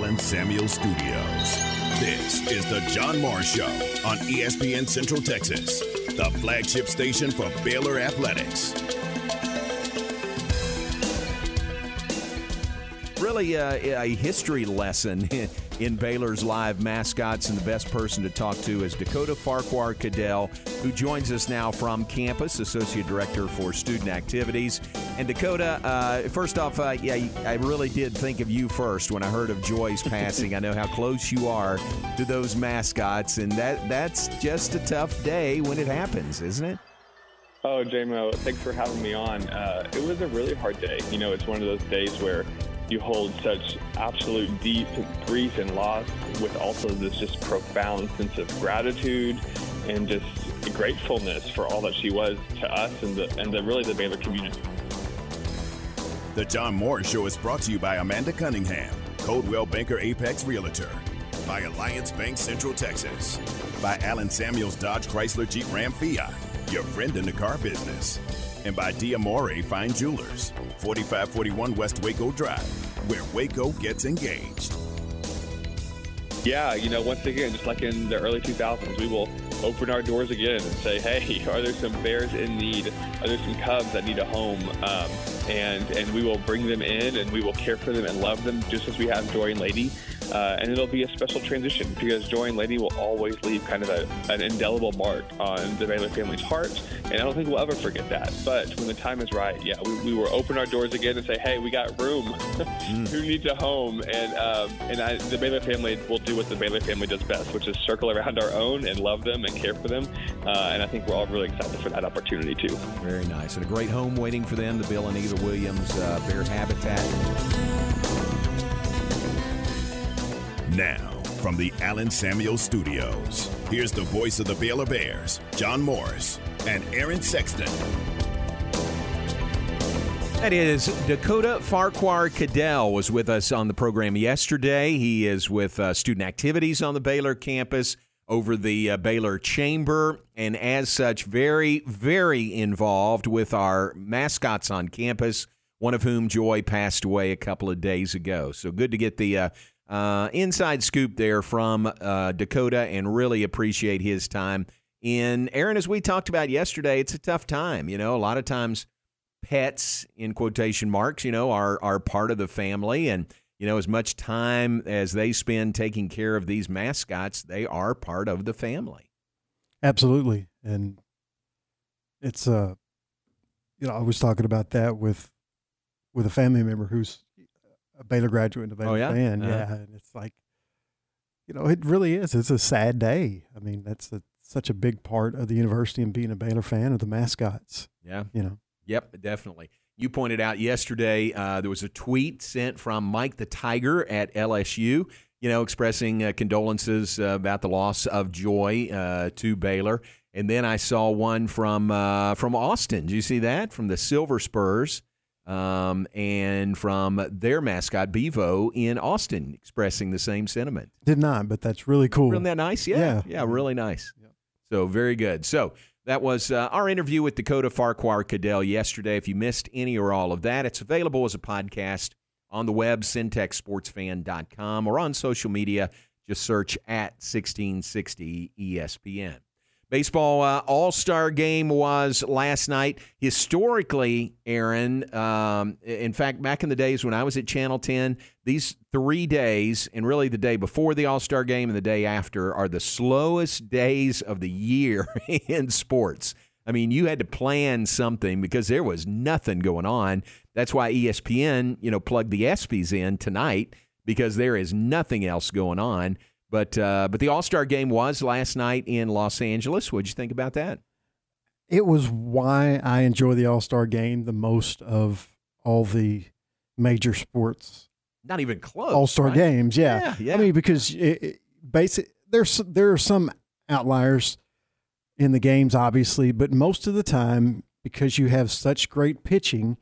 Allen Samuel Studios. This is the John Morris Show on ESPN Central Texas, the flagship station for Baylor Athletics. Really, uh, a history lesson in Baylor's live mascots, and the best person to talk to is Dakota Farquhar Caddell, who joins us now from campus, Associate Director for Student Activities. And Dakota, uh, first off, uh, yeah, I really did think of you first when I heard of Joy's passing. I know how close you are to those mascots, and that that's just a tough day when it happens, isn't it? Oh, JMO, thanks for having me on. Uh, it was a really hard day. You know, it's one of those days where you hold such absolute deep grief and loss with also this just profound sense of gratitude and just gratefulness for all that she was to us and the, and the, really the Baylor community. The John Morris Show is brought to you by Amanda Cunningham, Coldwell Banker Apex Realtor, by Alliance Bank Central Texas, by Allen Samuels Dodge Chrysler Jeep Ram Fiat, your friend in the car business and by Diamore Fine Jewelers, 4541 West Waco Drive, where Waco gets engaged. Yeah, you know, once again, just like in the early 2000s, we will open our doors again and say, hey, are there some bears in need? Are there some cubs that need a home? Um, and and we will bring them in and we will care for them and love them just as we have and Lady. Uh, and it'll be a special transition because Joy and Lady will always leave kind of a, an indelible mark on the Baylor family's heart. And I don't think we'll ever forget that. But when the time is right, yeah, we, we will open our doors again and say, hey, we got room. mm. Who needs a home? And um, and I, the Baylor family will do what the Baylor family does best, which is circle around our own and love them and care for them. Uh, and I think we're all really excited for that opportunity too. Very nice. And a great home waiting for them, the Bill and Eva Williams uh, Bear Habitat. Now, from the Allen Samuel Studios, here's the voice of the Baylor Bears, John Morris, and Aaron Sexton. That is Dakota Farquhar Caddell was with us on the program yesterday. He is with uh, student activities on the Baylor campus over the uh, Baylor Chamber, and as such, very, very involved with our mascots on campus. One of whom Joy passed away a couple of days ago. So good to get the uh, uh, inside scoop there from uh, Dakota and really appreciate his time. In Aaron, as we talked about yesterday, it's a tough time. You know, a lot of times pets, in quotation marks, you know, are, are part of the family. And, you know, as much time as they spend taking care of these mascots, they are part of the family. Absolutely. And it's, uh, you know, I was talking about that with, with a family member who's a Baylor graduate and a Baylor oh, yeah? fan. Uh-huh. Yeah, and it's like, you know, it really is. It's a sad day. I mean, that's a, such a big part of the university and being a Baylor fan of the mascots. Yeah, you know. Yep, definitely. You pointed out yesterday uh, there was a tweet sent from Mike the Tiger at LSU. You know, expressing uh, condolences uh, about the loss of Joy uh, to Baylor. And then I saw one from uh, from Austin. Do you see that from the Silver Spurs? Um, and from their mascot Bevo in Austin, expressing the same sentiment. Did not, but that's really cool. Isn't that nice? Yeah, yeah, yeah really nice. Yep. So very good. So that was uh, our interview with Dakota Farquhar Caddell yesterday. If you missed any or all of that, it's available as a podcast on the web, centexsportsfan.com, or on social media. Just search at 1660 ESPN. Baseball uh, All Star game was last night. Historically, Aaron, um, in fact, back in the days when I was at Channel 10, these three days, and really the day before the All Star game and the day after, are the slowest days of the year in sports. I mean, you had to plan something because there was nothing going on. That's why ESPN, you know, plugged the ESPYS in tonight because there is nothing else going on. But uh, but the All Star game was last night in Los Angeles. What'd you think about that? It was why I enjoy the All Star game the most of all the major sports. Not even close. All Star right? games, yeah. yeah. yeah, I mean, because it, it, basic there's there are some outliers in the games, obviously, but most of the time, because you have such great pitching,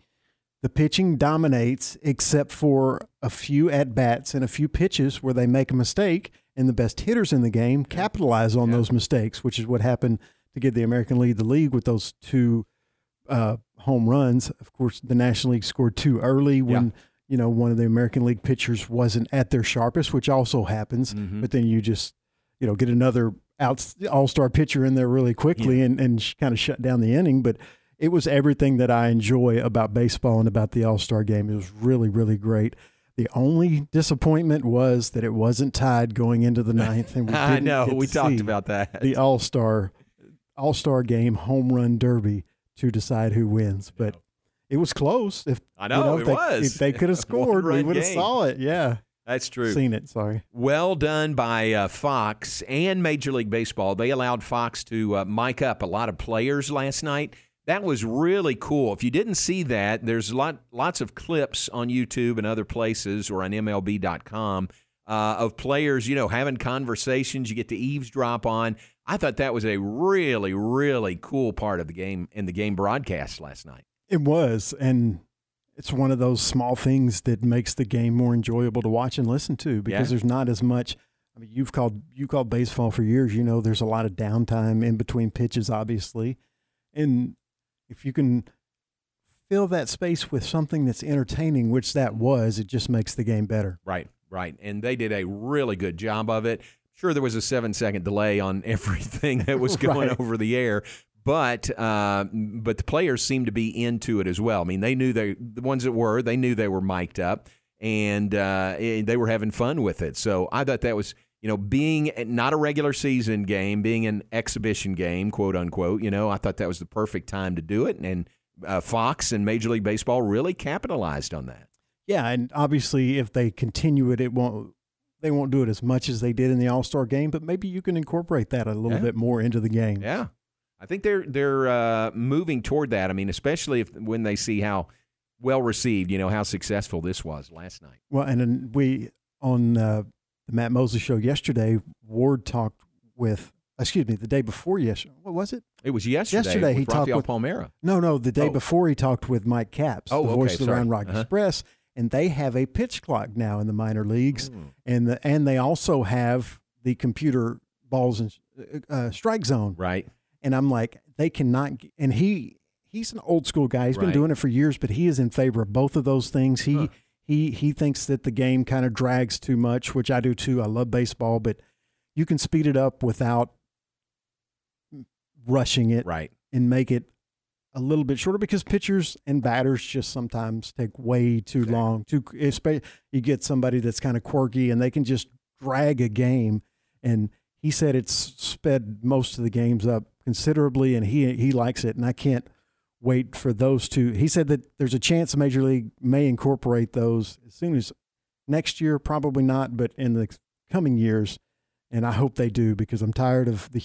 the pitching dominates, except for a few at bats and a few pitches where they make a mistake and the best hitters in the game capitalize on yeah. those mistakes, which is what happened to give the American League the league with those two uh, home runs. Of course, the National League scored two early when you know, one of the American League pitchers wasn't at their sharpest, which also happens. Mhm. But then you just, you know, get another out all star pitcher in there really quickly and, and kind of shut down the inning. But it was everything that I enjoy about baseball and about the All Star game. It was really, really great. The only disappointment was that it wasn't tied going into the ninth, and we I know we talked about that. the All Star All Star game home run derby to decide who wins. But it was close. If I you know, it they, was. If they could have scored, we would have saw it. Yeah, That's true. seen it. Sorry. Well done by uh, Fox and Major League Baseball. They allowed Fox to uh, mic up a lot of players last night. That was really cool. If you didn't see that, there's lot, lots of clips on YouTube and other places or on MLB.com uh, of players, you know, having conversations you get to eavesdrop on. I thought that was a really, really cool part of the game in the game broadcast last night. It was, and it's one of those small things that makes the game more enjoyable to watch and listen to because Yeah. there's not as much. I mean, you've called you called baseball for years. You know, there's a lot of downtime in between pitches, obviously, and if you can fill that space with something that's entertaining, which that was, it just makes the game better. Right, right. And they did a really good job of it. Sure, there was a seven second delay on everything that was going Right. over the air, but uh, but the players seemed to be into it as well. I mean, they knew they the ones that were they knew they were mic'd up, and uh, they were having fun with it. So I thought that was you know being not a regular season game, being an exhibition game, quote unquote. You know, I thought that was the perfect time to do it, and uh, Fox and Major League Baseball really capitalized on that. Yeah, and obviously, if they continue it, it won't. They won't do it as much as they did in the All Star game, but maybe you can incorporate that a little Yeah. bit more into the game. Yeah, I think they're they're uh, moving toward that. I mean, especially if when they see how well received, you know, how successful this was last night. Well, and then we on uh, the Matt Mosley show yesterday, Ward talked with. Excuse me, the day before yesterday. What was it? It was yesterday. Yesterday, he with talked with- Palmera. No, no, the day Oh. before he talked with Mike Capps, Oh, the okay, voice of the sorry. Round Rock Uh-huh. Express, and they have a pitch clock now in the minor leagues, Mm. and the and they also have the computer balls and uh, strike zone. Right. And I'm like, they cannot. And he he's an old school guy. He's been doing it for years, but he is in favor of both of those things. He Huh. He he thinks that the game kind of drags too much, which I do too. I love baseball, but you can speed it up without rushing it Right. and make it a little bit shorter because pitchers and batters just sometimes take way too Exactly. long. Too you get somebody that's kind of quirky and they can just drag a game. And he said it's sped most of the games up considerably, and he he likes it. And I can't wait for those two. He said that there's a chance the Major League may incorporate those as soon as next year. Probably not, but in the coming years. And I hope they do because I'm tired of the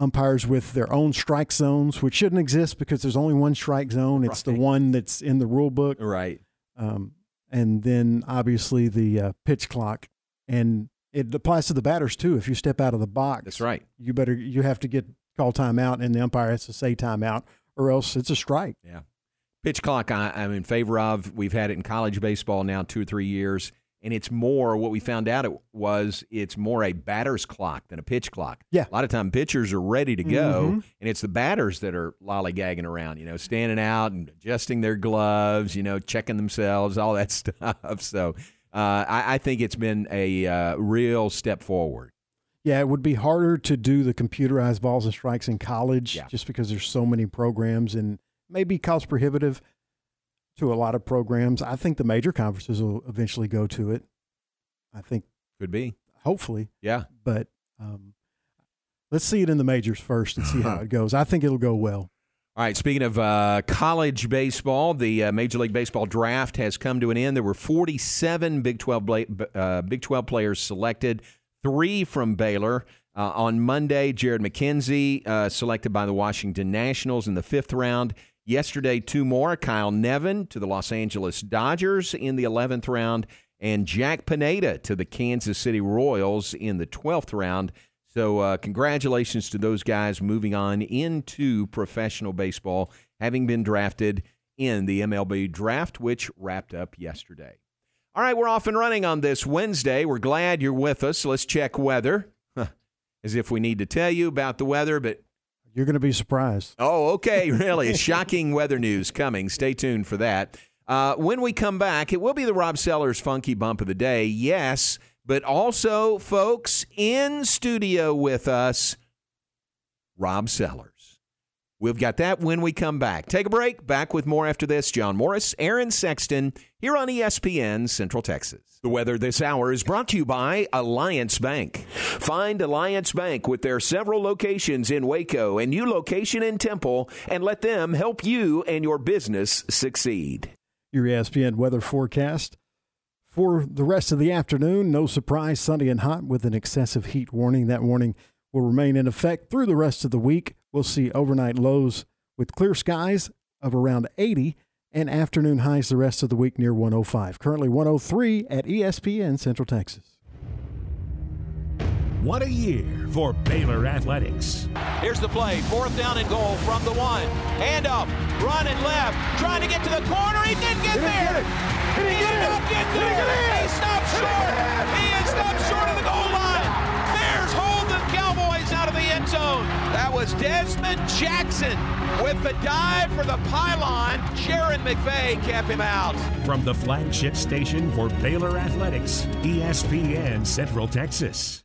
umpires with their own strike zones, which shouldn't exist because there's only one strike zone. It's the one that's in the rule book. Right. Um, and then obviously the uh, pitch clock. And it applies to the batters too. If you step out of the box, That's right. you better you have to get call timeout, and the umpire has to say timeout, or else it's a strike. Yeah. Pitch clock, I, I'm in favor of. We've had it in college baseball now two or three years, and it's more what we found out it was it's more a batter's clock than a pitch clock. Yeah. A lot of time pitchers are ready to go, Mhm. and it's the batters that are lollygagging around, you know, standing out and adjusting their gloves, you know, checking themselves, all that stuff. So uh, I, I think it's been a uh, real step forward. Yeah, it would be harder to do the computerized balls and strikes in college Yeah. just because there's so many programs and maybe cost prohibitive to a lot of programs. I think the major conferences will eventually go to it. I think, Could be. hopefully, Yeah. but um, let's see it in the majors first and see how it goes. I think it'll go well. All right. Speaking of uh, college baseball, the uh, Major League Baseball draft has come to an end. There were 47 Big 12 bla- uh, Big 12 players selected, three from Baylor. Uh, on Monday, Jared McKenzie uh, selected by the Washington Nationals in the fifth round. Yesterday, two more: Kyle Nevin to the Los Angeles Dodgers in the 11th round, and Jack Pineda to the Kansas City Royals in the 12th round. So, uh, congratulations to those guys moving on into professional baseball, having been drafted in the MLB draft, which wrapped up yesterday. All right, we're off and running on this Wednesday. We're glad you're with us. Let's check weather. Huh. As if we need to tell you about the weather, but You're going to be surprised. Oh, okay. Really? Shocking weather news coming. Stay tuned for that. Uh, when we come back, it will be the Rob Sellers Funky Bump of the Day, yes, but also, folks, in studio with us, Rob Sellers. We've got that when we come back. Take a break. Back with more after this. John Morris, Aaron Sexton, here on ESPN Central Texas. The weather this hour is brought to you by Alliance Bank. Find Alliance Bank with their several locations in Waco and new location in Temple and let them help you and your business succeed. Your ESPN weather forecast. For the rest of the afternoon, no surprise, sunny and hot with an excessive heat warning. That warning will remain in effect through the rest of the week. We'll see overnight lows with clear skies of around 80 and afternoon highs the rest of the week near 105. Currently 103 at ESPN Central Texas. What a year for Baylor Athletics. Here's the play. Fourth down and goal from the one. Hand up. Running left. Trying to get to the corner. He didn't get there. He did not get there. He stopped short. He is stopped short of the zone. That was Dezmon Jackson with the dive for the pylon. Jairon McVea kept him out. From the flagship station for Baylor Athletics, ESPN Central Texas.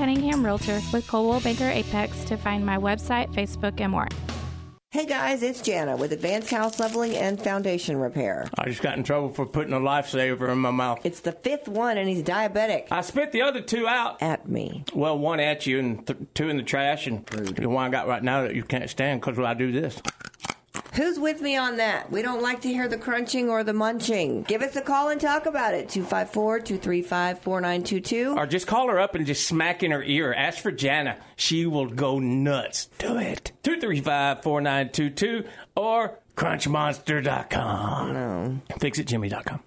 Cunningham Realtor with Coldwell Banker Apex to find my website, Facebook, and more. Hey guys, it's Jana with Advanced House Leveling and Foundation Repair. I just got in trouble for putting a lifesaver in my mouth. It's the fifth one and he's diabetic. I spit the other two out. At me. Well, one at you and th- two in the trash, and the one I got right now that you can't stand because I do this. Who's with me on that? We don't like to hear the crunching or the munching. Give us a call and talk about it. 254 235 4922. Or just call her up and just smack in her ear. Ask for Jana. She will go nuts. Do it. 235 4922 or crunchmonster.com. No. Fixitjimmy.com.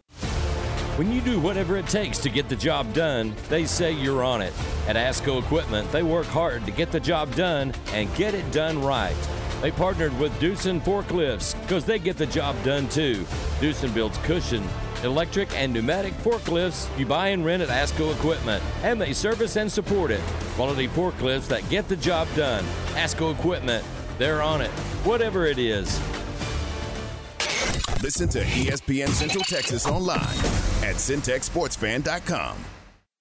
When you do whatever it takes to get the job done, they say you're on it. At ASCO Equipment, they work hard to get the job done and get it done right. They partnered with Doosan Forklifts because they get the job done too. Doosan builds cushion, electric, and pneumatic forklifts you buy and rent at ASCO Equipment, and they service and support it. Quality forklifts that get the job done. ASCO Equipment, they're on it, whatever it is. Listen to ESPN Central Texas online at centexsportsfan.com.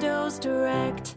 Direct.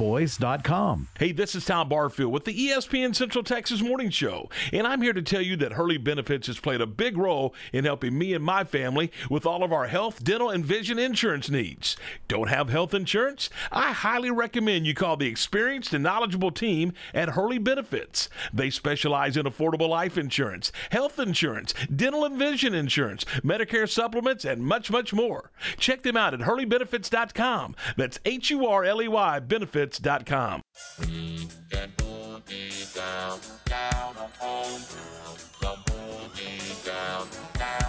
pioneerboys.com. Hey, this is Tom Barfield with the ESPN Central Texas Morning Show, and I'm here to tell you that Hurley Benefits has played a big role in helping me and my family with all of our health, dental, and vision insurance needs. Don't have health insurance? I highly recommend you call the experienced and knowledgeable team at Hurley Benefits. They specialize in affordable life insurance, health insurance, dental and vision insurance, Medicare supplements, and much, much more. Check them out at hurleybenefits.com. That's H U R L E Y Benefits.com. Down, down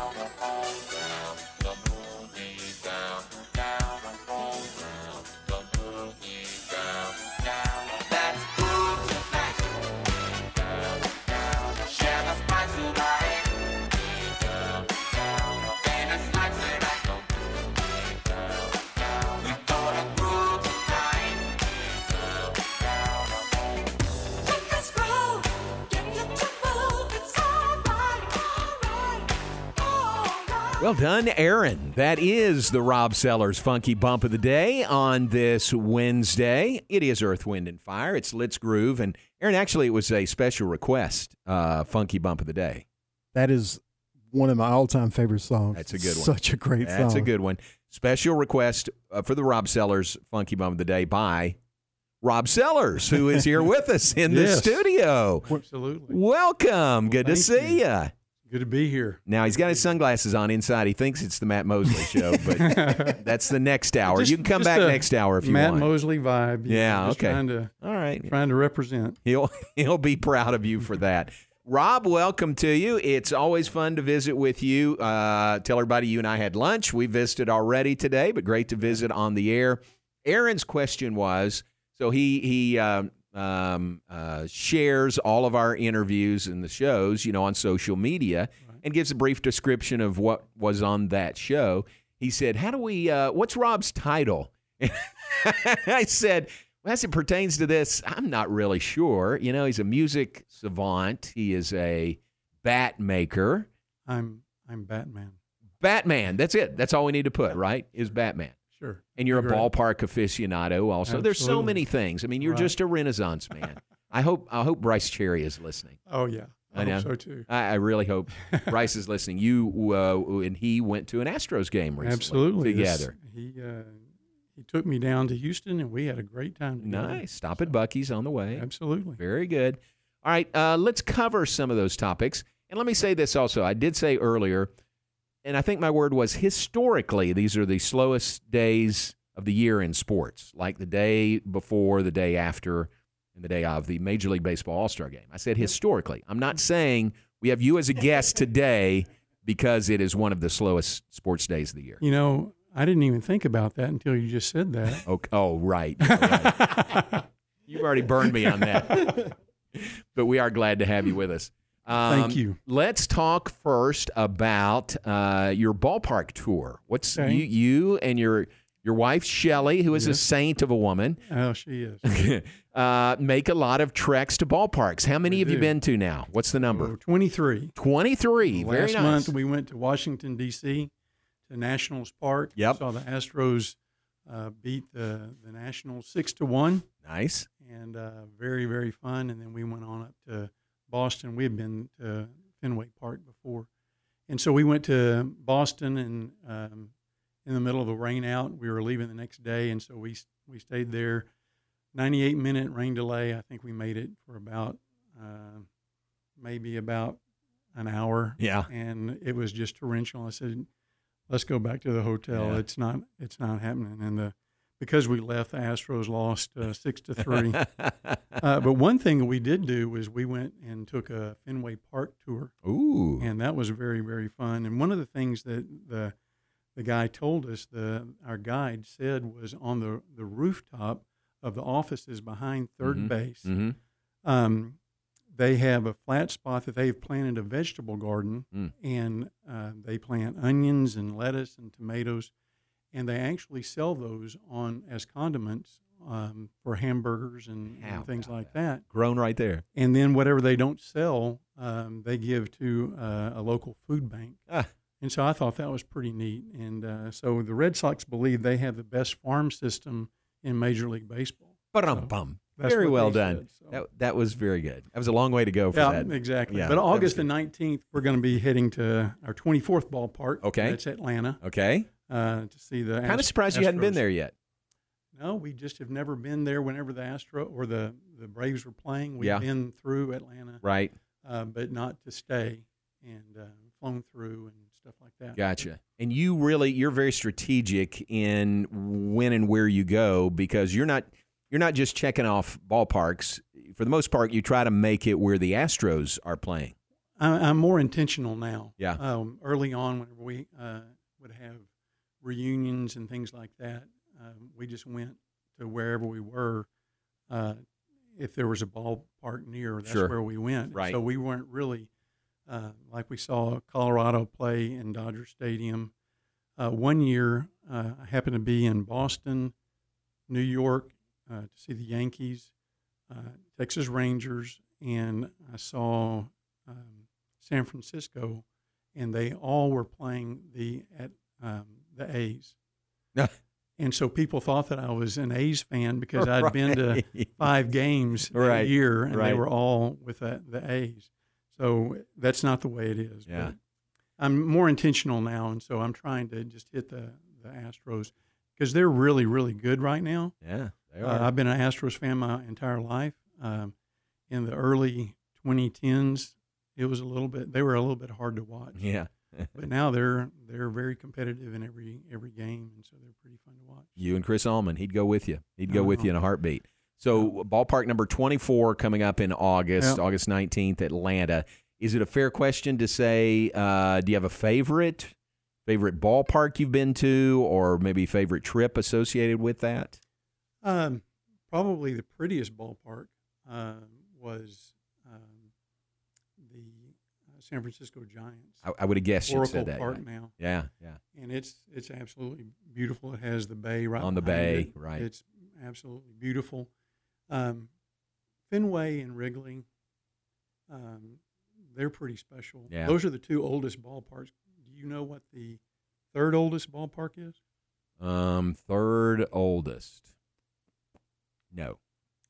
Well done, Aaron. That is the Rob Sellers Funky Bump of the Day on this Wednesday. It is Earth, Wind, and Fire. It's Let's Groove. And Aaron, actually, it was a special request, uh, Funky Bump of the Day. That is one of my all-time favorite songs. That's a good one. Such a great song. That's a good one. Special request uh, for the Rob Sellers Funky Bump of the Day by Rob Sellers, who is here with us in the studio. Absolutely. Welcome. Good to see you. Good to be here. Now he's got his sunglasses on inside. He thinks it's the Matt Mosley show, but that's the next hour. Just- you can come back next hour if you Matt want. Matt Mosley vibe. Yeah, know, okay. Trying to, All right. Trying to represent. He'll he'll be proud of you for that. Rob, welcome to you. It's always fun to visit with you. Uh, tell everybody you and I had lunch. We visited already today, but great to visit on the air. Aaron's question was so he he um, um, uh, shares all of our interviews and the shows, you know, on social media, and gives a brief description of what was on that show. He said, "How do we? Uh, what's Rob's title?" I said, well, as it pertains to this, I'm not really sure. You know, he's a music savant. He is a bat maker. I'm I'm Batman. Batman. That's it. That's all we need to put, right? Is Batman. Sure. And you're a ballpark aficionado also. There's so many things. I mean, you're Right. just a renaissance man. I hope I hope Bryce Cherry is listening. Oh yeah. I, know. hope so too. I, I really hope Bryce is listening. You uh, and he went to an Astros game recently Absolutely. This- together. he uh, he took me down to Houston and we had a great time together. Nice. Stop at Buc-ee's on the way. Absolutely. Very good. All right, uh, let's cover some of those topics. And let me say this also. I did say earlier, and I think my word was historically, these are the slowest days of the year in sports, like the day before, the day after, and the day of the Major League Baseball All Star game. I said historically. I'm not saying we have you as a guest today because it is one of the slowest sports days of the year. You know, I didn't even think about that until you just said that. Okay. Oh, right. All right. You've already burned me on that. but we are glad to have you with us. Um, Thank you. Let's talk first about uh, your ballpark tour. What's Okay. you, you and your your wife Shelly, who is a saint of a woman, Oh, she is. uh, make a lot of treks to ballparks. How many We have you been to now? What's the number? Oh, 23. Twenty three. Very Last nice. month we went to Washington D.C. to Nationals Park. Yep. Saw the Astros uh, beat the the Nationals six to one, nice. and uh, very very fun. And then we went on up to Boston. We had been to Fenway Park before, and so we went to Boston and um, in the middle of the rain out. We were leaving the next day, and so we we stayed there. 98 minute rain delay. I think we made it for about uh, maybe about an hour. Yeah. And it was just torrential. I said, let's go back to the hotel. Yeah. It's not it's not happening. And the because we left, the Astros lost uh, six to three. uh, but one thing we did do was we went and took a Fenway Park tour. Ooh. And that was very very fun. And one of the things that the the guy told us, the our guide said, was on the the rooftop of the offices behind 3rd Mhm. base. Mhm. Um, they have a flat spot that they've planted a vegetable garden, Mm. and uh, they plant onions and lettuce and tomatoes, and they actually sell those on as condiments um, for hamburgers and, and things like that. Grown right there. And then whatever they don't sell, um, they give to uh, a local food bank. Ah. And so I thought that was pretty neat. And uh, so the Red Sox believe they have the best farm system in Major League Baseball. Ba-dum bum. That's Very well done. said, so. That, that was very good. That was a long way to go for yeah, that. exactly. Yeah, but August the 19th, we're going to be heading to our 24th ballpark. Okay. That's Atlanta. Okay. Uh, to see the Kind of Ast- surprised you hadn't been there yet. No, we just have never been there whenever the Astro or the, the Braves were playing. We've Yeah. been through Atlanta. Right. Uh, but not to stay and uh, flown through and stuff like that. Gotcha. And you really you're very strategic in when and where you go because you're not you're not just checking off ballparks. For the most part, you try to make it where the Astros are playing. I, I'm more intentional now. Yeah. Um, early on, whenever we uh, would have reunions and things like that, um, we just went to wherever we were. Uh, if there was a ballpark near, that's Sure. where we went. Right. So we weren't really uh, like we saw Colorado play in Dodger Stadium. Uh, one year, uh, I happened to be in Boston, New York, uh, to see the Yankees, uh, Texas Rangers, and I saw um, San Francisco and they all were playing the at um, the A's. and so people thought that I was an A's fan because i had been to five games Right, year, and they were all with the, the A's. So that's not the way it is. Yeah. But I'm more intentional now, and so I'm trying to just hit the the Astros because they're really really good right now. Yeah, they Uh, are. I've been an Astros fan my entire life. Um, in the early 2010s, it was a little bit. They were a little bit hard to watch. Yeah. But now they're they're very competitive in every every game, and so they're pretty fun to watch. You and Chris Allman, he'd go with you. He'd go Oh, with you in a heartbeat. So, ballpark number 24 coming up in August, Yeah. August 19th, Atlanta. Is it a fair question to say, uh, do you have a favorite, favorite ballpark you've been to, or maybe favorite trip associated with that? Um, probably the prettiest ballpark uh, was San Francisco Giants. I, I would have guessed Oracle said that. Park yeah. now. Yeah, yeah. And it's it's absolutely beautiful. It has the bay right On the bay, it. right. It's absolutely beautiful. Um, Fenway and Wrigley, um, they're pretty special. Yeah. Those are the two oldest ballparks. Do you know what the third oldest ballpark is? Um, third oldest. No.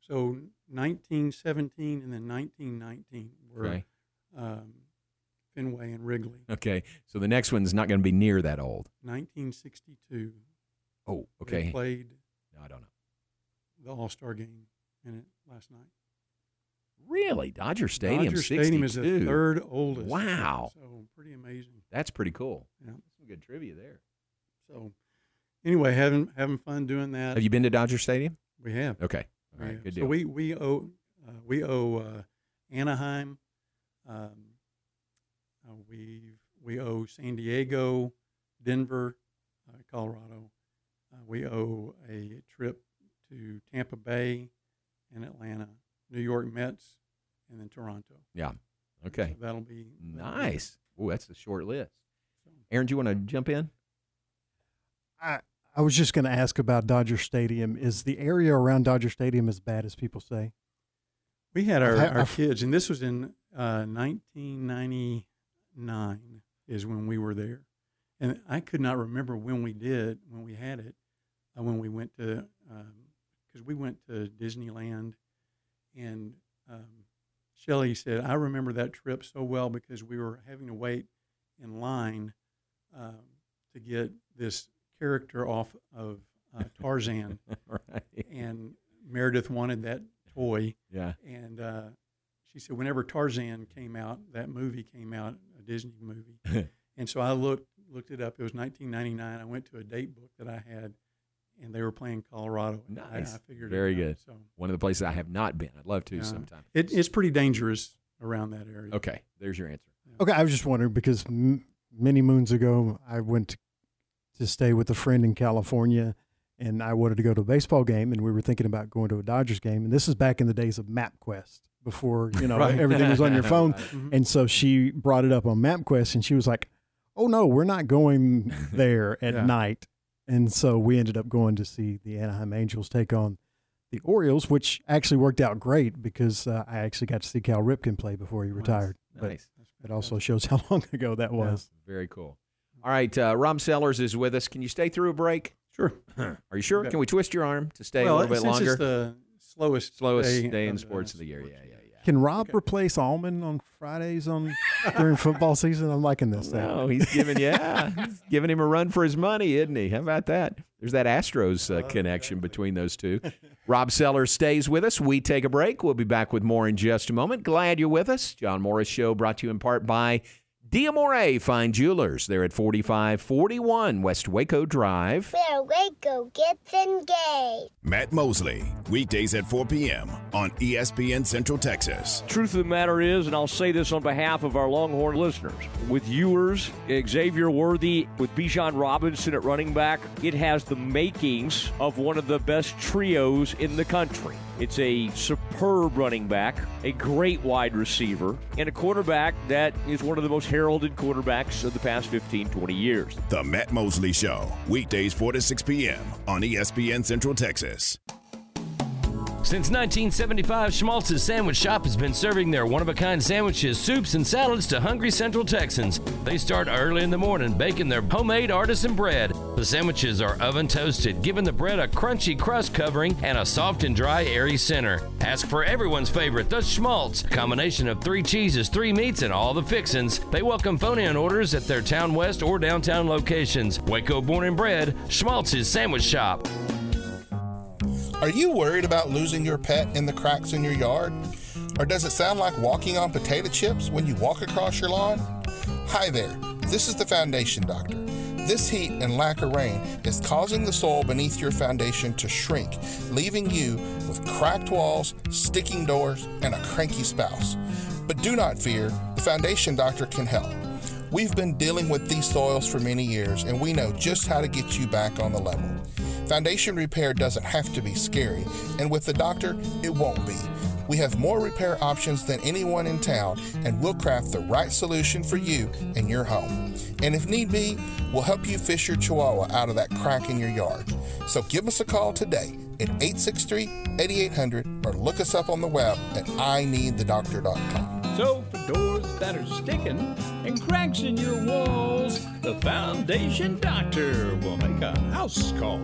So 1917 and then 1919 were Okay. um, Fenway and Wrigley. Okay. So the next one's not going to be near that old. 1962. Oh, They okay. played No, I don't know. the All Star game in it last night. Really? Dodger Stadium, Dodger Stadium is the third oldest. Wow. So pretty amazing. That's pretty cool. Yeah. Some good trivia there. So anyway, having having fun doing that. Have you been to Dodger Stadium? We have. Okay. All right. Good So we we owe uh, we owe uh, Anaheim. Um, we we owe San Diego, Denver, uh, Colorado. Uh, we owe a trip to Tampa Bay and Atlanta, New York Mets, and then Toronto. yeah. Okay. So that'll be that'll Nice. Oh, that's a short list. Aaron, do you want to jump in? I I was just going to ask about Dodger Stadium. Is the area around Dodger Stadium as bad as people say? We had our, I've our I've- kids, and this was in uh, 1999 is when we were there, and I could not remember when we did when we had it, uh, when we went to because we went to Disneyland, and um, Shelley said I remember that trip so well because we were having to wait in line um, to get this character off of uh, Tarzan, right. and Meredith wanted that toy. Yeah. And uh, she said, whenever Tarzan came out, that movie came out, a Disney movie. and so I looked looked it up. It was 1999. I went to a date book that I had, and they were playing Colorado. And I- Nice. I, figured Very it out. good. So One of the places I have not been. I'd love to yeah. sometime. It, it's pretty dangerous around that area. Okay. There's your answer. Okay, I was just wondering because m- many moons ago I went to, to stay with a friend in California, and I wanted to go to a baseball game, and we were thinking about going to a Dodgers game, and this is back in the days of MapQuest before you know Right. everything was on your phone, Right. And so she brought it up on MapQuest, and she was like, "Oh no, we're not going there at Yeah. night," and so we ended up going to see the Anaheim Angels take on. The Orioles, which actually worked out great because uh, I actually got to see Cal Ripken play before he retired. But Nice. it also shows how long ago that was. Very cool. All right. Uh, Rob Sellers is with us. Can you stay through a break? Sure. Are you sure? Okay. Can we twist your arm to stay well, a little bit since longer? It's the slowest Slowest day, day in sports of the year. Yeah, yeah, yeah. Can Rob replace Allman on Fridays on during football season? I'm liking this. No, he's giving yeah, he's giving him a run for his money, isn't he? How about that? There's that Astros uh, connection between those two. Rob Sellers stays with us. We take a break. We'll be back with more in just a moment. Glad you're with us. John Morris Show brought to you in part by Diamore Fine Jewelers. They're at 4541 West Waco Drive. Where Waco gets engaged. Matt Mosley, weekdays at 4 p.m. on ESPN Central Texas. Truth of the matter is, and I'll say this on behalf of our Longhorn listeners, with Ewers, Xavier Worthy, with Bijan Robinson at running back, it has the makings of one of the best trios in the country. It's a superb running back, a great wide receiver, and a quarterback that is one of the most heralded quarterbacks of the past 15, 20 years. The Matt Mosley Show, weekdays 4 to 6 p.m. on ESPN Central Texas. Since 1975, Schmaltz's Sandwich Shop has been serving their one of a kind sandwiches, soups, and salads to hungry Central Texans. They start early in the morning baking their homemade artisan bread. The sandwiches are oven toasted, giving the bread a crunchy crust covering and a soft and dry, airy center. Ask for everyone's favorite, the Schmaltz, combination of three cheeses, three meats, and all the fixins. They welcome phone in orders at their Town West or downtown locations. Waco born and bred, Schmaltz's Sandwich Shop. Are you worried about losing your pet in the cracks in your yard? Or does it sound like walking on potato chips when you walk across your lawn? Hi there, this is the Foundation Doctor. This heat and lack of rain is causing the soil beneath your foundation to shrink, leaving you with cracked walls, sticking doors, and a cranky spouse. But do not fear, the Foundation Doctor can help. We've been dealing with these soils for many years, and we know just how to get you back on the level. Foundation repair doesn't have to be scary, and with the doctor, it won't be. We have more repair options than anyone in town, and we'll craft the right solution for you and your home. And if need be, we'll help you fish your chihuahua out of that crack in your yard. So give us a call today at 863 8800 or look us up on the web at ineedthedoctor.com. So for doors that are sticking and cracks in your walls, the Foundation Doctor will make a house call.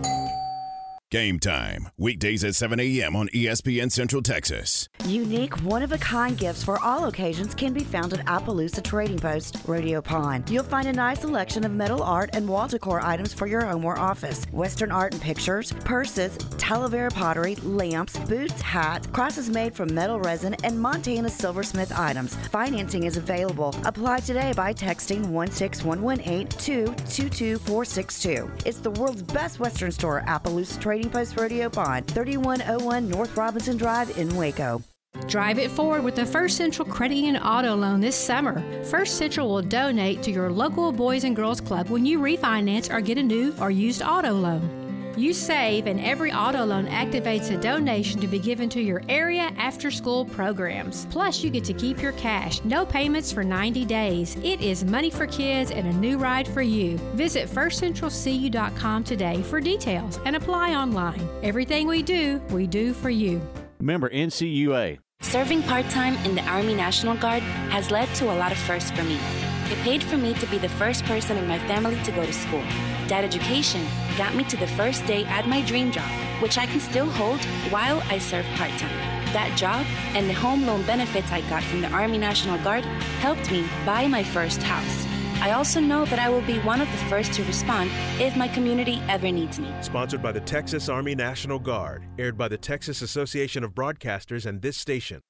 Game time, weekdays at 7 a.m. on ESPN Central Texas. Unique, one of a kind gifts for all occasions can be found at Appaloosa Trading Post, Rodeo Pond. You'll find a nice selection of metal art and wall decor items for your home or office, Western art and pictures, purses, Talavera pottery, lamps, boots, hats, crosses made from metal resin, and Montana silversmith items. Financing is available. Apply today by texting 16118 222462. It's the world's best Western store, Appaloosa Trading Post Rodeo Pond, 3101 North Robinson Drive in Waco. Drive it forward with the First Central Credit Union Auto Loan this summer. First Central will donate to your local Boys and Girls Club when you refinance or get a new or used auto loan. You save, and every auto loan activates a donation to be given to your area after school programs. Plus, you get to keep your cash. No payments for 90 days. It is money for kids and a new ride for you. Visit firstcentralcu.com today for details and apply online. Everything we do, we do for you. Member NCUA. Serving part time in the Army National Guard has led to a lot of firsts for me. It paid for me to be the first person in my family to go to school. That education got me to the first day at my dream job, which I can still hold while I serve part time. That job and the home loan benefits I got from the Army National Guard helped me buy my first house. I also know that I will be one of the first to respond if my community ever needs me. Sponsored by the Texas Army National Guard. Aired by the Texas Association of Broadcasters and this station.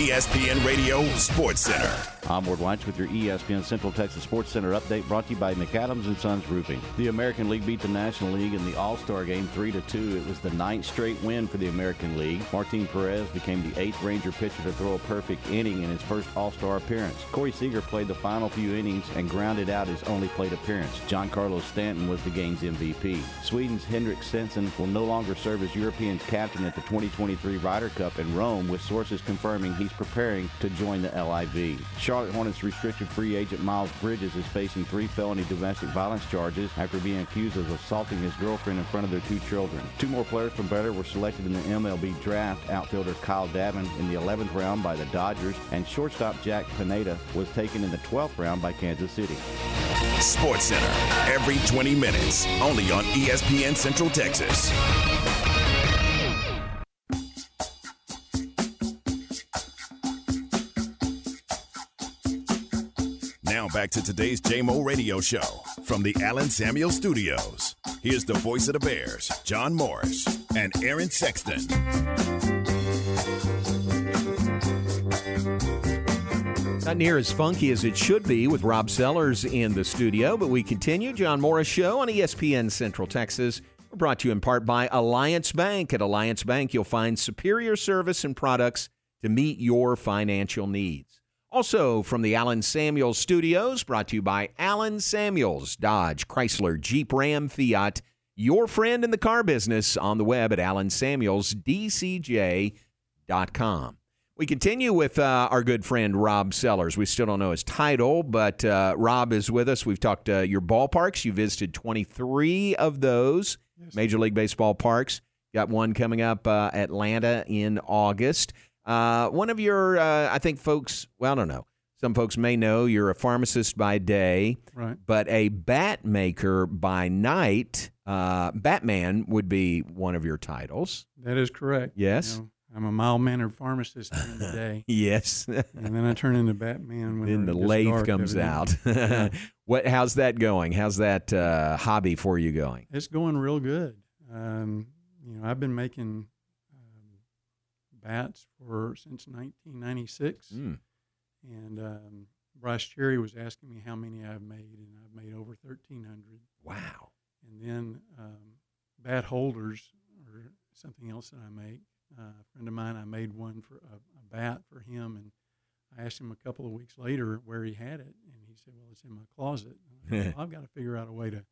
ESPN Radio Sports Center. I'm Ward Weitz with your ESPN Central Texas Sports Center update brought to you by McAdams and Sons Roofing. The American League beat the National League in the All-Star game 3 to 2. It was the ninth straight win for the American League. Martin Perez became the eighth Ranger pitcher to throw a perfect inning in his first All-Star appearance. Corey Seager played the final few innings and grounded out his only plate appearance. Giancarlo Stanton was the game's MVP. Sweden's Henrik Stenson will no longer serve as European captain at the 2023 Ryder Cup in Rome, with sources confirming preparing to join the LIV. Charlotte Hornets restricted free agent Miles Bridges is facing three felony domestic violence charges after being accused of assaulting his girlfriend in front of their two children. Two more players from Baylor were selected in the MLB draft. Outfielder Kyle Nevin in the 11th round by the Dodgers, and shortstop Jack Pineda was taken in the 12th round by Kansas City. Sports Center, every 20 minutes, only on ESPN Central Texas. Back to today's JMO radio show from the Allen Samuel Studios. Here's the voice of the Bears, John Morris and Aaron Sexton. Not near as funky as it should be with Rob Sellers in the studio, but we continue. John Morris Show on ESPN Central Texas. Brought to you in part by Alliance Bank. At Alliance Bank, you'll find superior service and products to meet your financial needs. Also, from the Allen Samuels Studios, brought to you by Allen Samuels, Dodge, Chrysler, Jeep, Ram, Fiat, your friend in the car business on the web at allensamuelsdcj.com. We continue with uh, our good friend Rob Sellers. We still don't know his title, but uh, Rob is with us. We've talked uh, your ballparks. You visited 23 of those Major League Baseball parks. Got one coming up uh, Atlanta in August. Uh, one of your, uh, I think, folks. Well, I don't know. Some folks may know you're a pharmacist by day, Right. but a bat maker by night. Uh, Batman would be one of your titles. That is correct. Yes. You know, I'm a mild mannered pharmacist during the day. Yes. and then I turn into Batman when then the lathe comes out. Yeah. what? How's that going? How's that uh, hobby for you going? It's going real good. Um, you know, I've been making bats for since 1996, Mm. and um, Bryce Cherry was asking me how many I've made, and I've made over 1,300. Wow! And then um, bat holders are something else that I make. Uh, a friend of mine, I made one for a, a bat for him, and I asked him a couple of weeks later where he had it, and he said, "Well, it's in my closet." Said, well, I've got to figure out a way to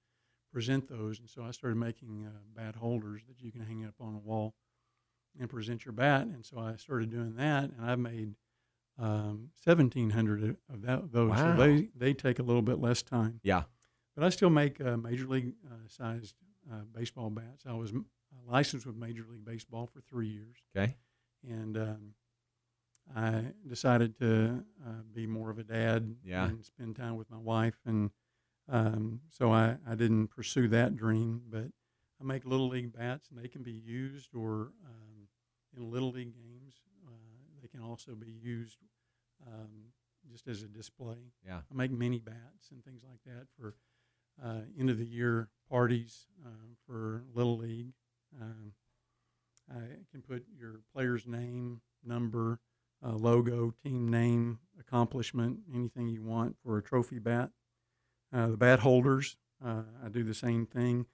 present those, and so I started making uh, bat holders that you can hang up on a wall and present your bat. And so I started doing that, and I've made um, 1,700 of that, those. Wow. So they they take a little bit less time. Yeah. But I still make uh, major league uh, sized uh, baseball bats. I was m- licensed with Major League Baseball for three years. Okay. And um, I decided to uh, be more of a dad Yeah. and spend time with my wife. And um, so I, I didn't pursue that dream. But I make little league bats, and they can be used or um, in little league games. Uh, they can also be used um, just as a display. Yeah. I make mini bats and things like that for uh, end of the year parties uh, for Little League. Um, I can put your player's name, number, uh, logo, team name, accomplishment, anything you want for a trophy bat. Uh, the bat holders, uh, I do the same thing.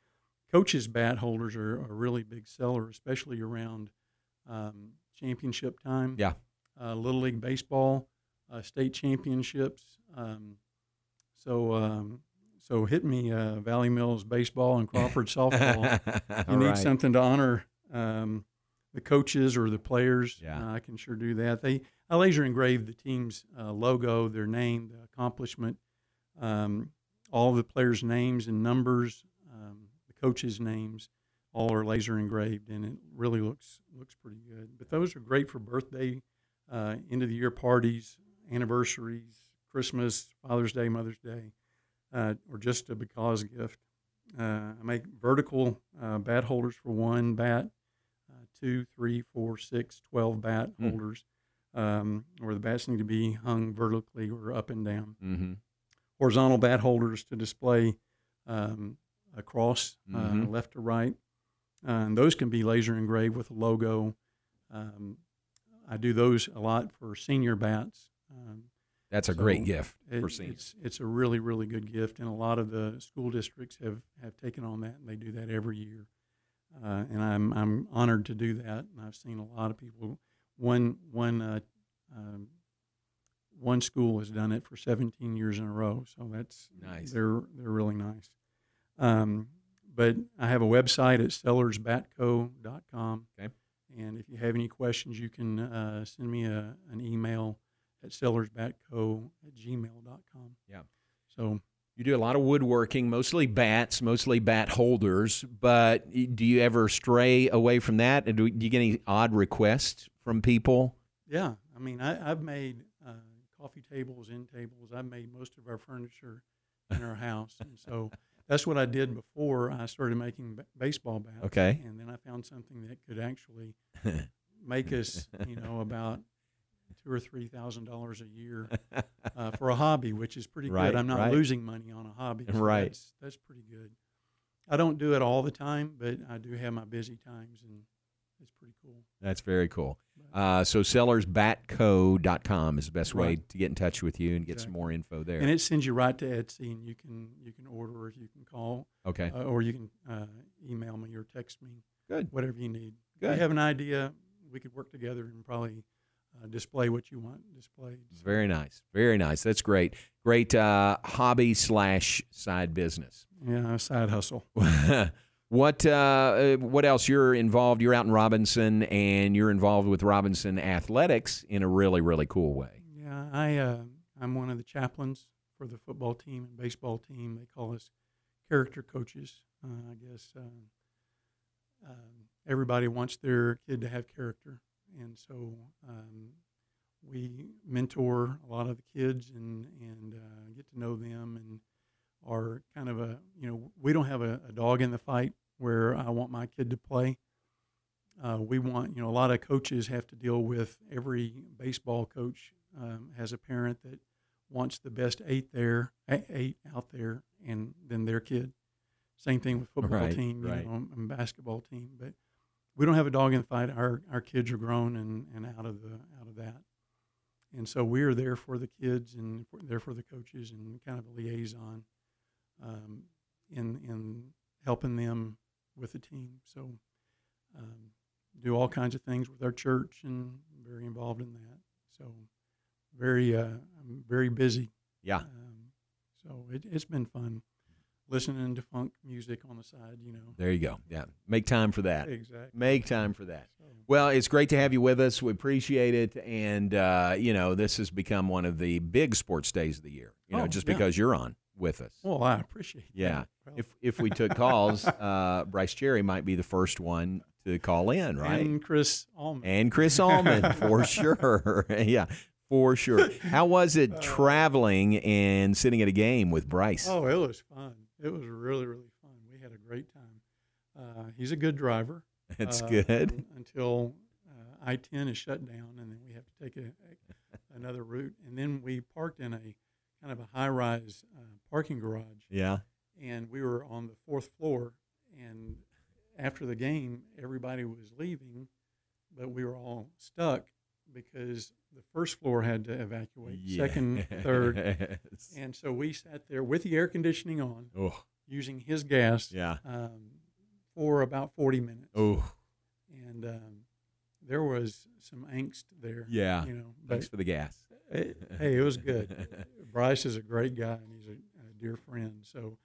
Coaches' bat holders are a really big seller, especially around um, championship time. Yeah. Uh, Little League Baseball, uh, state championships. Um, so, um, so hit me, uh, Valley Mills baseball and Crawford softball. you need right. something to honor um, the coaches or the players. Yeah. uh, I can sure do that. They I laser engrave the team's uh, logo, their name, the accomplishment, um, all the players' names and numbers, um, the coaches' names, all are laser engraved, and it really looks looks pretty good. But those are great for birthday, uh, end of the year parties, anniversaries, Christmas, Father's Day, Mother's Day, uh, or just a because gift. Uh, I make vertical uh, bat holders for one bat, uh, two, three, four, six, twelve bat Hmm. holders, um, where the bats need to be hung vertically or up and down. Mm-hmm. Horizontal bat holders to display um, across uh, Mhm. left to right, and those can be laser engraved with a logo. Um, I do those a lot for senior bats. Um, That's a great gift for seniors. It's, it's a really, really good gift, and a lot of the school districts have, have taken on that, and they do that every year. Uh, and I'm I'm honored to do that, and I've seen a lot of people. One one uh, um, one school has done it for 17 years in a row, so that's Nice. They're they're really nice. Um, but I have a website at sellersbatco.com. Okay. And if you have any questions, you can uh, send me a, an email at sellersbatco at gmail.com. Yeah. So You do a lot of woodworking, mostly bats, mostly bat holders. But do you ever stray away from that? And do, do you get any odd requests from people? Yeah, I mean, I, I've made uh, coffee tables, end tables. I've made most of our furniture in our house, and so that's what I did before I started making b- baseball bats. Okay. and then I found something that could actually make us, you know, about two or three thousand dollars a year uh, for a hobby, which is pretty Right, good. I'm not right. losing money on a hobby, so Right. That's, that's pretty good. I don't do it all the time, but I do have my busy times, and it's pretty cool. That's very cool. Uh, so sellersbatco.com is the best way to get in touch with you and get some more info there. And it sends you right to Etsy, and you can you can order, or you can call, Okay. uh, or you can uh, email me or text me. Good. whatever you need. If Good. you have an idea, we could work together and probably uh, display what you want displayed. Very nice. Very nice. That's great. Great uh, hobby slash side business. Yeah, a side hustle. what uh, uh, what else? You're involved. You're out in Robinson, and you're involved with Robinson Athletics in a really really cool way. Yeah, I uh, I'm one of the chaplains for the football team and baseball team. They call us character coaches. Uh, I guess uh, um, everybody wants their kid to have character, and so um, we mentor a lot of the kids and and uh, get to know them and are kind of a you know we don't have a, a dog in the fight where I want my kid to play. Uh, we want you know a lot of coaches have to deal with every baseball coach um, has a parent that wants the best eight there eight out there and then their kid. Same thing with football Right, team, you right. know, and basketball team. But we don't have a dog in the fight. Our our kids are grown and, and out of the out of that. And so we are there for the kids and for, there for the coaches and kind of a liaison um, in in helping them with the team. So um, do all kinds of things with our church and very involved in that. So very uh, I'm very busy. Yeah. Um, so it, it's been fun listening to funk music on the side. You know. There you go. Yeah. Make time for that. Exactly. Make time for that. Well, it's great to have you with us. We appreciate it. And, uh, you know, this has become one of the big sports days of the year, you know, Oh, just yeah. because you're on with us. Well, I appreciate. Yeah. that. If, if we took calls, uh, Bryce Cherry might be the first one to call in, right? And Chris Allman. And Chris Allman, for sure. yeah, for sure. How was it traveling and sitting at a game with Bryce? Oh, it was fun. It was really, really fun. We had a great time. Uh, he's a good driver. That's uh, good. Until uh, I 10 is shut down, and then we have to take a, a, another route. And then we parked in a kind of a high rise uh, parking garage. Yeah. And we were on the fourth floor. And after the game, everybody was leaving, but we were all stuck because the first floor had to evacuate, second, third. Yes. And so we sat there with the air conditioning on, Oh. using using his gas Yeah. um, for about 40 minutes. Oh. And um, there was some angst there. Yeah. You know, Thanks for the gas. It, hey, it was good. Bryce is a great guy and he's a, a dear friend. So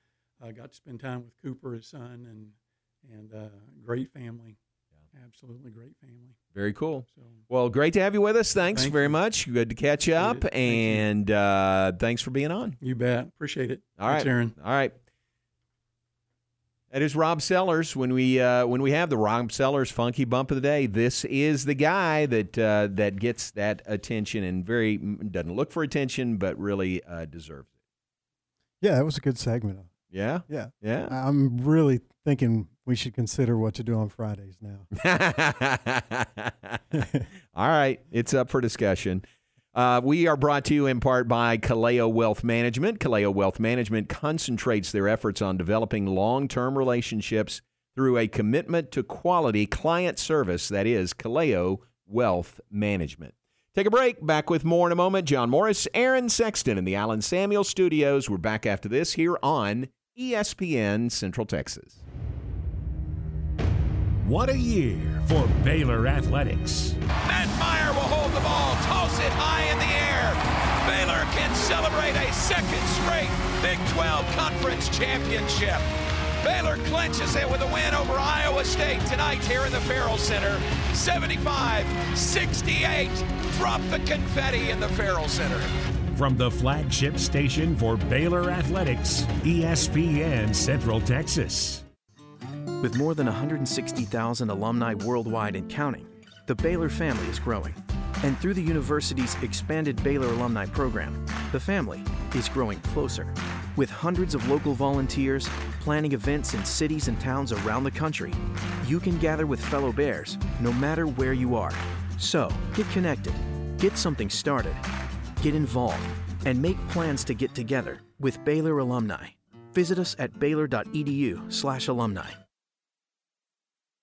I got to spend time with Cooper, his son, and and uh, great family. Absolutely great family. Very cool. Well, great to have you with us. Thanks Thank very much. Good to catch up, and uh, thanks for being on. You bet. Appreciate it. All Thanks, right, Aaron. All right. That is Rob Sellers. When we uh, when we have the Rob Sellers Funky Bump of the Day, this is the guy that uh, that gets that attention and very doesn't look for attention, but really uh, deserves it. Yeah, that was a good segment. Yeah, Yeah. yeah. I'm really thinking we should consider what to do on Fridays now. All right, it's up for discussion. Uh, we are brought to you in part by Kaleo Wealth Management. Kaleo Wealth Management concentrates their efforts on developing long term relationships through a commitment to quality client service that is Kaleo Wealth Management. Take a break. Back with more in a moment. John Morris, Aaron Sexton in the Allen Samuel Studios. We're back after this here on ESPN Central Texas. What a year for Baylor Athletics. Matt Meyer will hold the ball, toss it high in the air. Baylor can celebrate a second straight Big 12 Conference Championship. Baylor clinches it with a win over Iowa State tonight here in the Ferrell Center. 75 68. Drop the confetti in the Ferrell Center. From the flagship station for Baylor Athletics, ESPN Central Texas. With more than 160,000 alumni worldwide and counting, the Baylor family is growing. And through the university's expanded Baylor alumni program, the family is growing closer. With hundreds of local volunteers planning events in cities and towns around the country, you can gather with fellow Bears no matter where you are. So, get connected, get something started, get involved, and make plans to get together with Baylor alumni. Visit us at baylor.edu/alumni.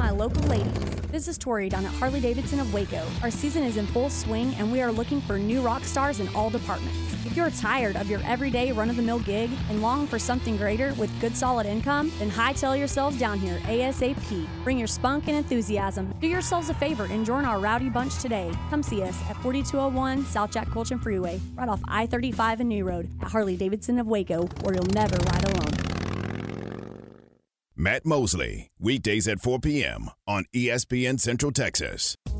My local ladies. This is Tori down at Harley Davidson of Waco. Our season is in full swing and we are looking for new rock stars in all departments. If you're tired of your everyday run of the mill gig and long for something greater with good solid income, then hightail yourselves down here ASAP. Bring your spunk and enthusiasm. Do yourselves a favor and join our rowdy bunch today. Come see us at 4201 South Jack Kultgen Freeway, right off I 35 and New Road at Harley Davidson of Waco, where you'll never ride alone. Matt Mosley, weekdays at 4 p.m. on ESPN Central Texas.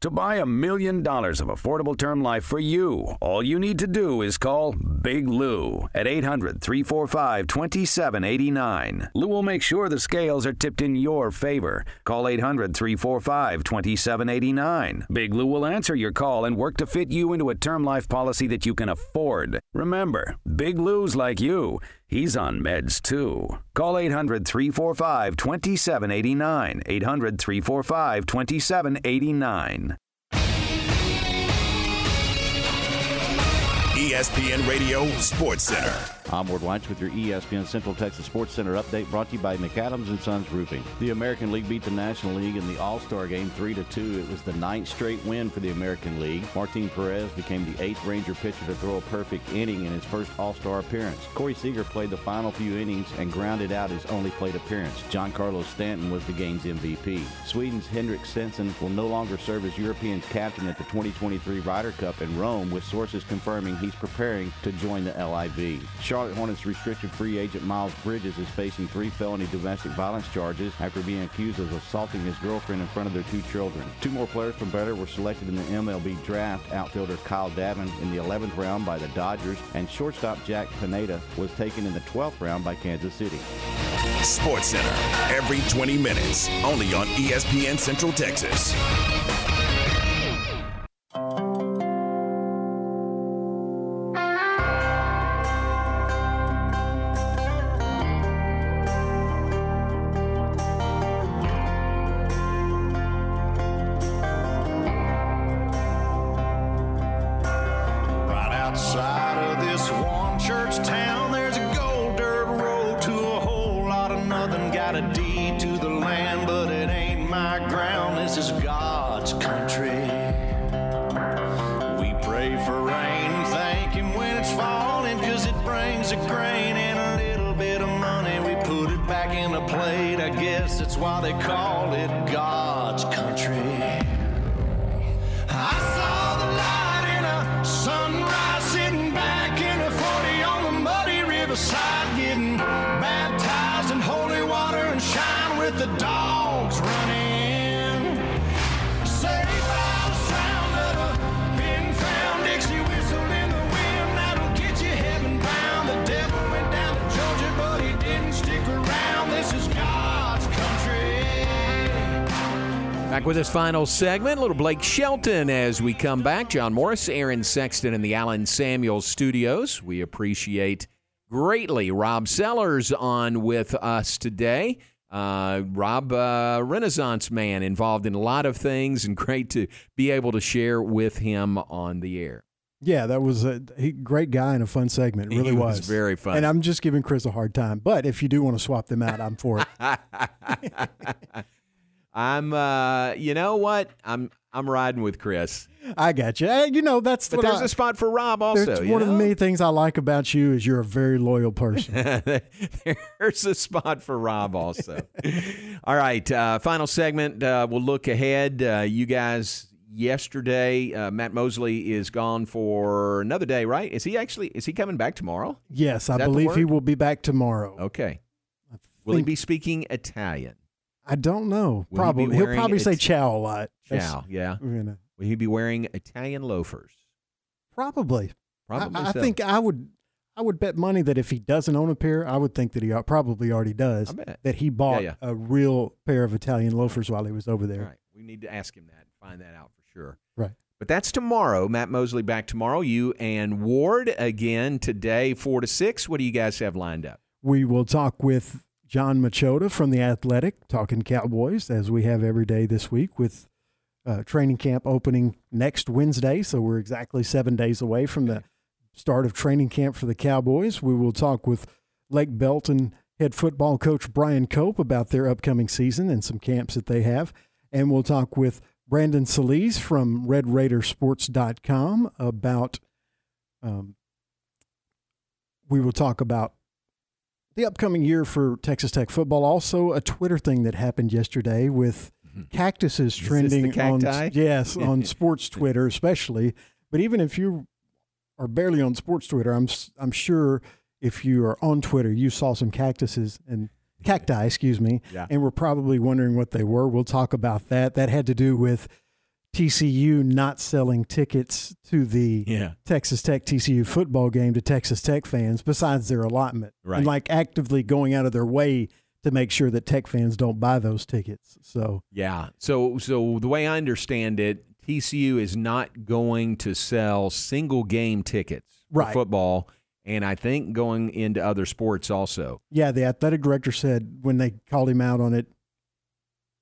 To buy a million dollars of affordable term life for you, all you need to do is call Big Lou at 800 345 2789. Lou will make sure the scales are tipped in your favor. Call 800 345 2789. Big Lou will answer your call and work to fit you into a term life policy that you can afford. Remember, Big Lou's like you. He's on meds too. Call 800 345 2789. 800 345 2789. ESPN Radio Sports Center. I'm Ward Weitz with your ESPN Central Texas Sports Center update brought to you by McAdams and Sons Roofing. The American League beat the National League in the All-Star game 3 to 2. It was the ninth straight win for the American League. Martin Perez became the eighth Ranger pitcher to throw a perfect inning in his first All-Star appearance. Corey Seager played the final few innings and grounded out his only plate appearance. Giancarlo Stanton was the game's MVP. Sweden's Henrik Stenson will no longer serve as European captain at the 2023 Ryder Cup in Rome, with sources confirming he's preparing to join the LIV. Charlotte Hornets restricted free agent Miles Bridges is facing three felony domestic violence charges after being accused of assaulting his girlfriend in front of their two children. Two more players from Baylor were selected in the MLB draft. Outfielder Kyle Nevin in the 11th round by the Dodgers, and shortstop Jack Pineda was taken in the 12th round by Kansas City. Sports Center, every 20 minutes, only on ESPN Central Texas. Final segment, little Blake Shelton as we come back. John Morris, Aaron Sexton in the Allen Samuels studios. We appreciate greatly Rob Sellers on with us today. Uh, Rob, uh, Renaissance man, involved in a lot of things, and great to be able to share with him on the air. Yeah, that was a he, great guy and a fun segment. It really He was very fun. And I'm just giving Chris a hard time. But if you do want to swap them out, I'm for it. I'm, uh, you know what? I'm, I'm riding with Chris. I got you. Hey, you know that's But there's I- a spot for Rob also. One of the know? many things I like about you is you're a very loyal person. There's a spot for Rob also. All right, uh, final segment. Uh, we'll look ahead. Uh, you guys, yesterday, uh, Matt Mosley is gone for another day, right? Is he actually? Is he coming back tomorrow? yes, Is I believe he will be back tomorrow. Okay. Will he be speaking Italian? I don't know. Will probably he'll wearing probably say ciao a lot. That's- Chow, yeah. you know. Will he be wearing Italian loafers? Probably. Probably I, I so. think I would. I would bet money that if he doesn't own a pair, I would think that he uh, probably already does. That he bought yeah. a real pair of Italian loafers while he was over there. Right. We need to ask him that and find that out for sure. Right. But that's tomorrow. Matt Mosley back tomorrow. You and Ward again today, four to six. What do you guys have lined up? We will talk with Jon Machota from the Athletic, talking Cowboys as we have every day this week with uh, training camp opening next Wednesday. So we're exactly seven days away from the start of training camp for the Cowboys. We will talk with Lake Belton head football coach Brian Cope about their upcoming season and some camps that they have. And we'll talk with Brandon Soliz from RedRaidersports.com about. Um, we will talk about the upcoming year for Texas Tech football. Also, a Twitter thing that happened yesterday with cactuses Mm-hmm. this trending on yes on sports Twitter, especially. But even if you are barely on sports Twitter, I'm I'm sure if you are on Twitter, you saw some cactuses and cacti, excuse me, Yeah. and we're probably wondering what they were. We'll talk about that. That had to do with TCU not selling tickets to the Yeah. Texas Tech TCU football game to Texas Tech fans besides their allotment. Right. And like actively going out of their way to make sure that Tech fans don't buy those tickets. So Yeah. So so the way I understand it, TCU is not going to sell single game tickets for football, and I think going into other sports also. yeah, the athletic director said when they called him out on it,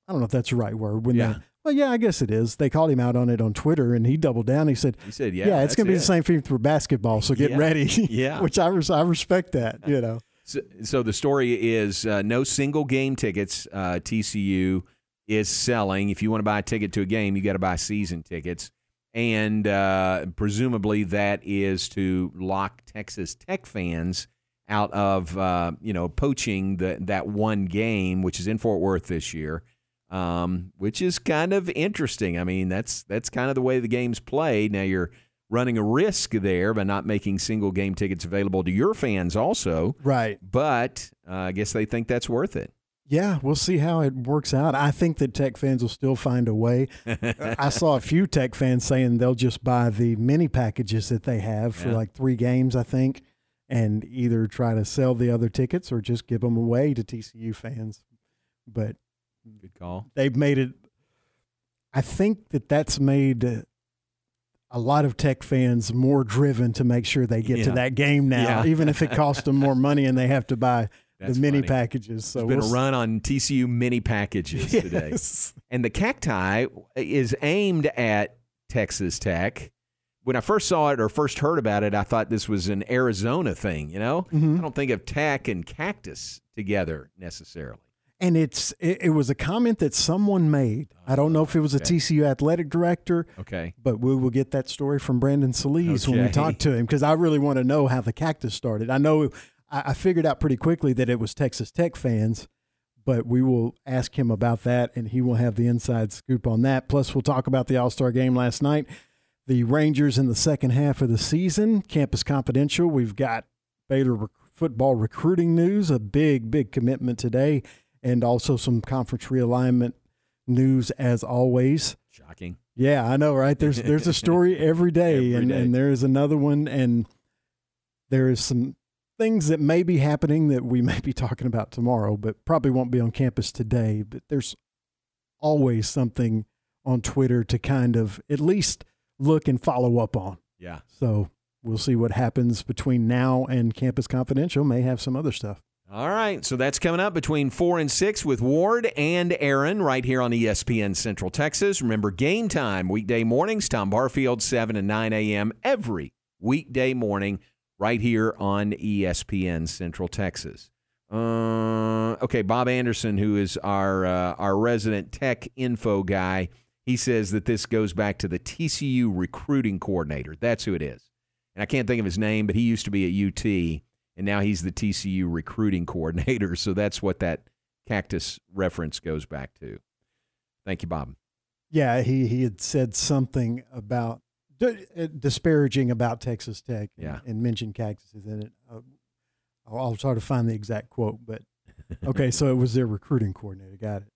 I don't know if that's the right word. When Yeah. they, well, yeah, I guess it is. They called him out on it on Twitter, and he doubled down. He said, He said, "Yeah, yeah, it's going to be it." the same thing for basketball. So get Yeah. ready." Yeah. which I res- I respect that. You know, So, so the story is uh, no single game tickets. Uh, TCU is selling. If you want to buy a ticket to a game, you got to buy season tickets, and uh, presumably that is to lock Texas Tech fans out of uh, you know poaching the, that one game, which is in Fort Worth this year. Um, which is kind of interesting. I mean, that's that's kind of the way the game's played. Now you're running a risk there by not making single game tickets available to your fans also. right? But uh, I guess they think that's worth it. Yeah, we'll see how it works out. I think that Tech fans will still find a way. I saw a few Tech fans saying they'll just buy the mini packages that they have for Yeah. like three games, I think, and either try to sell the other tickets or just give them away to TCU fans. But Good call. they've made it. I think that that's made a lot of Tech fans more driven to make sure they get to that game now, Yeah. even if it costs them more money and they have to buy That's the mini funny. packages. So There's been we'll a run on TCU mini packages today. And the cacti is aimed at Texas Tech. When I first saw it or first heard about it, I thought this was an Arizona thing, you know? Mhm. I don't think of tech and cactus together necessarily. And it's it, it was a comment that someone made. I don't know if it was a Okay. TCU athletic director, Okay. but we will get that story from Brandon Soliz when we talk to him because I really want to know how the cactus started. I know I, I figured out pretty quickly that it was Texas Tech fans, but we will ask him about that, and he will have the inside scoop on that. Plus, we'll talk about the All Star game last night, the Rangers in the second half of the season, Campus Confidential. We've got Baylor rec- football recruiting news, a big, big commitment today, and also some conference realignment news as always. Shocking. Yeah, I know, right? There's there's a story every day, Every and, day. and there is another one, and there is some things that may be happening that we may be talking about tomorrow, but probably won't be on campus today. But there's always something on Twitter to kind of at least look and follow up on. Yeah. So we'll see what happens between now and Campus Confidential. May have some other stuff. All right, so that's coming up between 4 and 6 with Ward and Aaron right here on ESPN Central Texas. Remember, game time, weekday mornings, Tom Barfield, 7 and 9 a.m. every weekday morning right here on ESPN Central Texas. Uh, okay, Bob Anderson, who is our, uh, our resident tech info guy, He says that this goes back to the TCU recruiting coordinator. That's who it is. And I can't think of his name, but he used to be at UT, and now he's the TCU recruiting coordinator. So that's what that cactus reference goes back to. Thank you, Bob. Yeah, he he had said something about uh, disparaging about Texas Tech. And, Yeah. and mentioned cactuses in it. Uh, I'll, I'll try to find the exact quote, but okay. so it was their recruiting coordinator. Got it.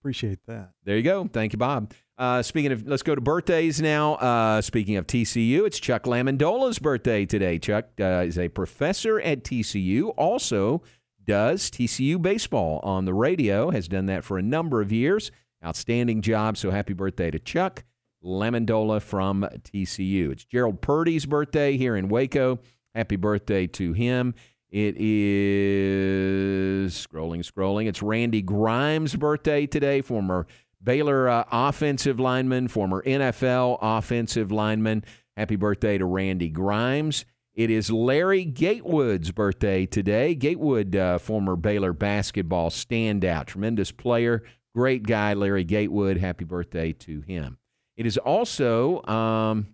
Appreciate that. There you go. Thank you, Bob. Uh, speaking of, let's go to birthdays now. Uh, speaking of TCU, it's Chuck Lamandola's birthday today. Chuck uh, is a professor at TCU, also does TCU baseball on the radio, has done that for a number of years. Outstanding job. So happy birthday to Chuck Lamandola from TCU. It's Gerald Purdy's birthday here in Waco. Happy birthday to him. It is scrolling, scrolling. It's Randy Grimes' birthday today, former Baylor uh, offensive lineman, former NFL offensive lineman. Happy birthday to Randy Grimes. It is Larry Gatewood's birthday today. Gatewood, uh, former Baylor basketball standout, tremendous player, great guy, Larry Gatewood. Happy birthday to him. It is also, um,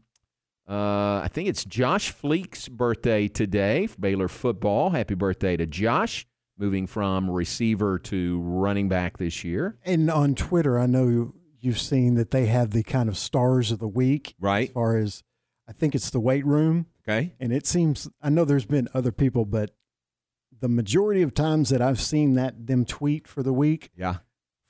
uh, I think it's Josh Fleeks' birthday today, Baylor football. Happy birthday to Josh, moving from receiver to running back this year. And on Twitter, I know you've seen that they have the kind of stars of the week, right? As far as I think it's the weight room. Okay. And it seems I know there's been other people, but the majority of times that I've seen that them tweet for the week, yeah,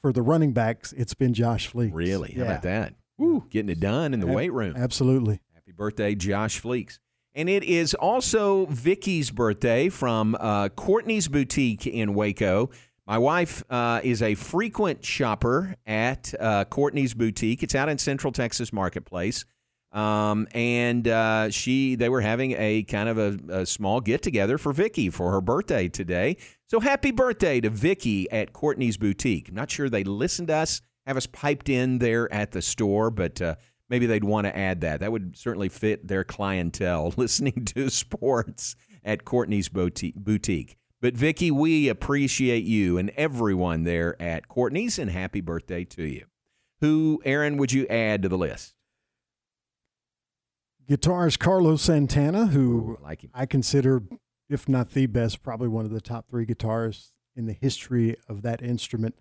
for the running backs, it's been Josh Fleek. Really? How about that? Woo, getting it done in the Ab- weight room. Absolutely. Happy birthday, Josh Fleeks. And it is also Vicky's birthday from uh, Courtney's Boutique in Waco. My wife uh, is a frequent shopper at uh, Courtney's Boutique. It's out in Central Texas Marketplace. Um, and uh, she, they were having a kind of a, a small get together for Vicky for her birthday today. So happy birthday to Vicky at Courtney's Boutique. I'm not sure they listened to us, have us piped in there at the store, but uh, maybe they'd want to add that. That would certainly fit their clientele listening to sports at Courtney's Boutique. But Vicky, we appreciate you and everyone there at Courtney's, and happy birthday to you. Who, Aaron, would you add to the list? Guitarist Carlos Santana, who oh, like. I consider, if not the best, probably one of the top three guitarists in the history of that instrument.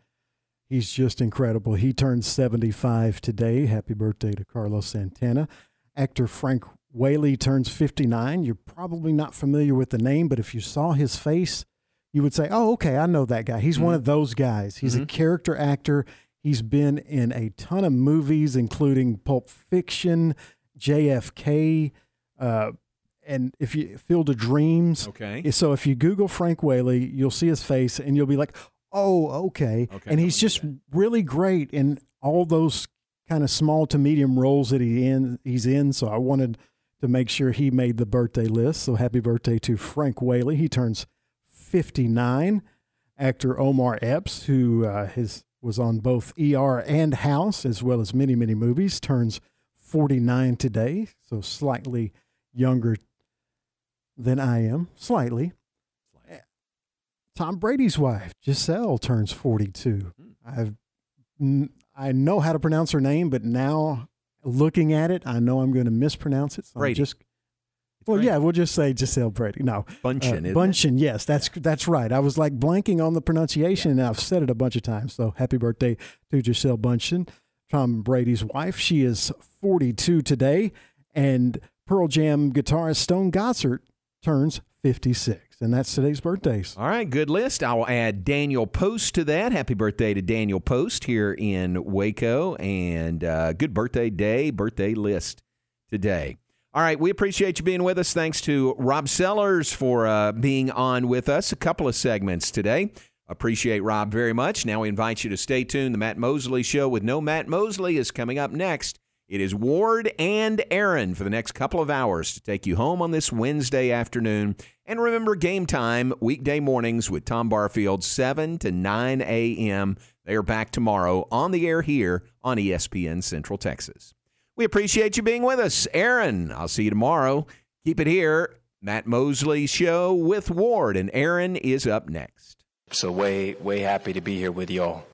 He's just incredible. He turns 75 today. Happy birthday to Carlos Santana. Actor Frank Whaley turns 59. You're probably not familiar with the name, but if you saw his face, you would say, oh, okay, I know that guy. He's one of those guys. He's a character actor. He's been in a ton of movies, including Pulp Fiction, JFK, uh, and if you Field of Dreams. Okay. So if you Google Frank Whaley, you'll see his face, and you'll be like, "Oh, okay." Okay, and he's just really great in all those kind of small to medium roles that he in he's in. So I wanted to make sure he made the birthday list. So happy birthday to Frank Whaley. He turns 59. Actor Omar Epps, who uh, his was on both ER and House, as well as many many movies, turns 49 today. So slightly younger than I am, slightly. Tom Brady's wife, Gisele, turns 42. I've n- I know how to pronounce her name, but now looking at it, I know I'm going to mispronounce it. So I'm just well, yeah, we'll just say Gisele Brady. No, Bündchen, uh, isn't it? Yes, that's that's right. I was like blanking on the pronunciation, and I've said it a bunch of times. So happy birthday to Gisele Bündchen, Tom Brady's wife. She is 42 today, and Pearl Jam guitarist Stone Gossard turns 56, and that's today's birthdays. All right, good list. I will add Daniel Post to that. Happy birthday to Daniel Post here in Waco, and uh, good birthday day, birthday list today. All right, we appreciate you being with us. Thanks to Rob Sellers for uh, being on with us. A couple of segments today. Appreciate Rob very much. Now we invite you to stay tuned. The Matt Mosley Show with no Matt Mosley is coming up next. It is Ward and Aaron for the next couple of hours to take you home on this Wednesday afternoon. And remember, game time, weekday mornings with Tom Barfield, 7 to 9 a.m. They are back tomorrow on the air here on ESPN Central Texas. We appreciate you being with us. Aaron, I'll see you tomorrow. Keep it here. Matt Mosley Show with Ward, and Aaron is up next. So way, way happy to be here with y'all.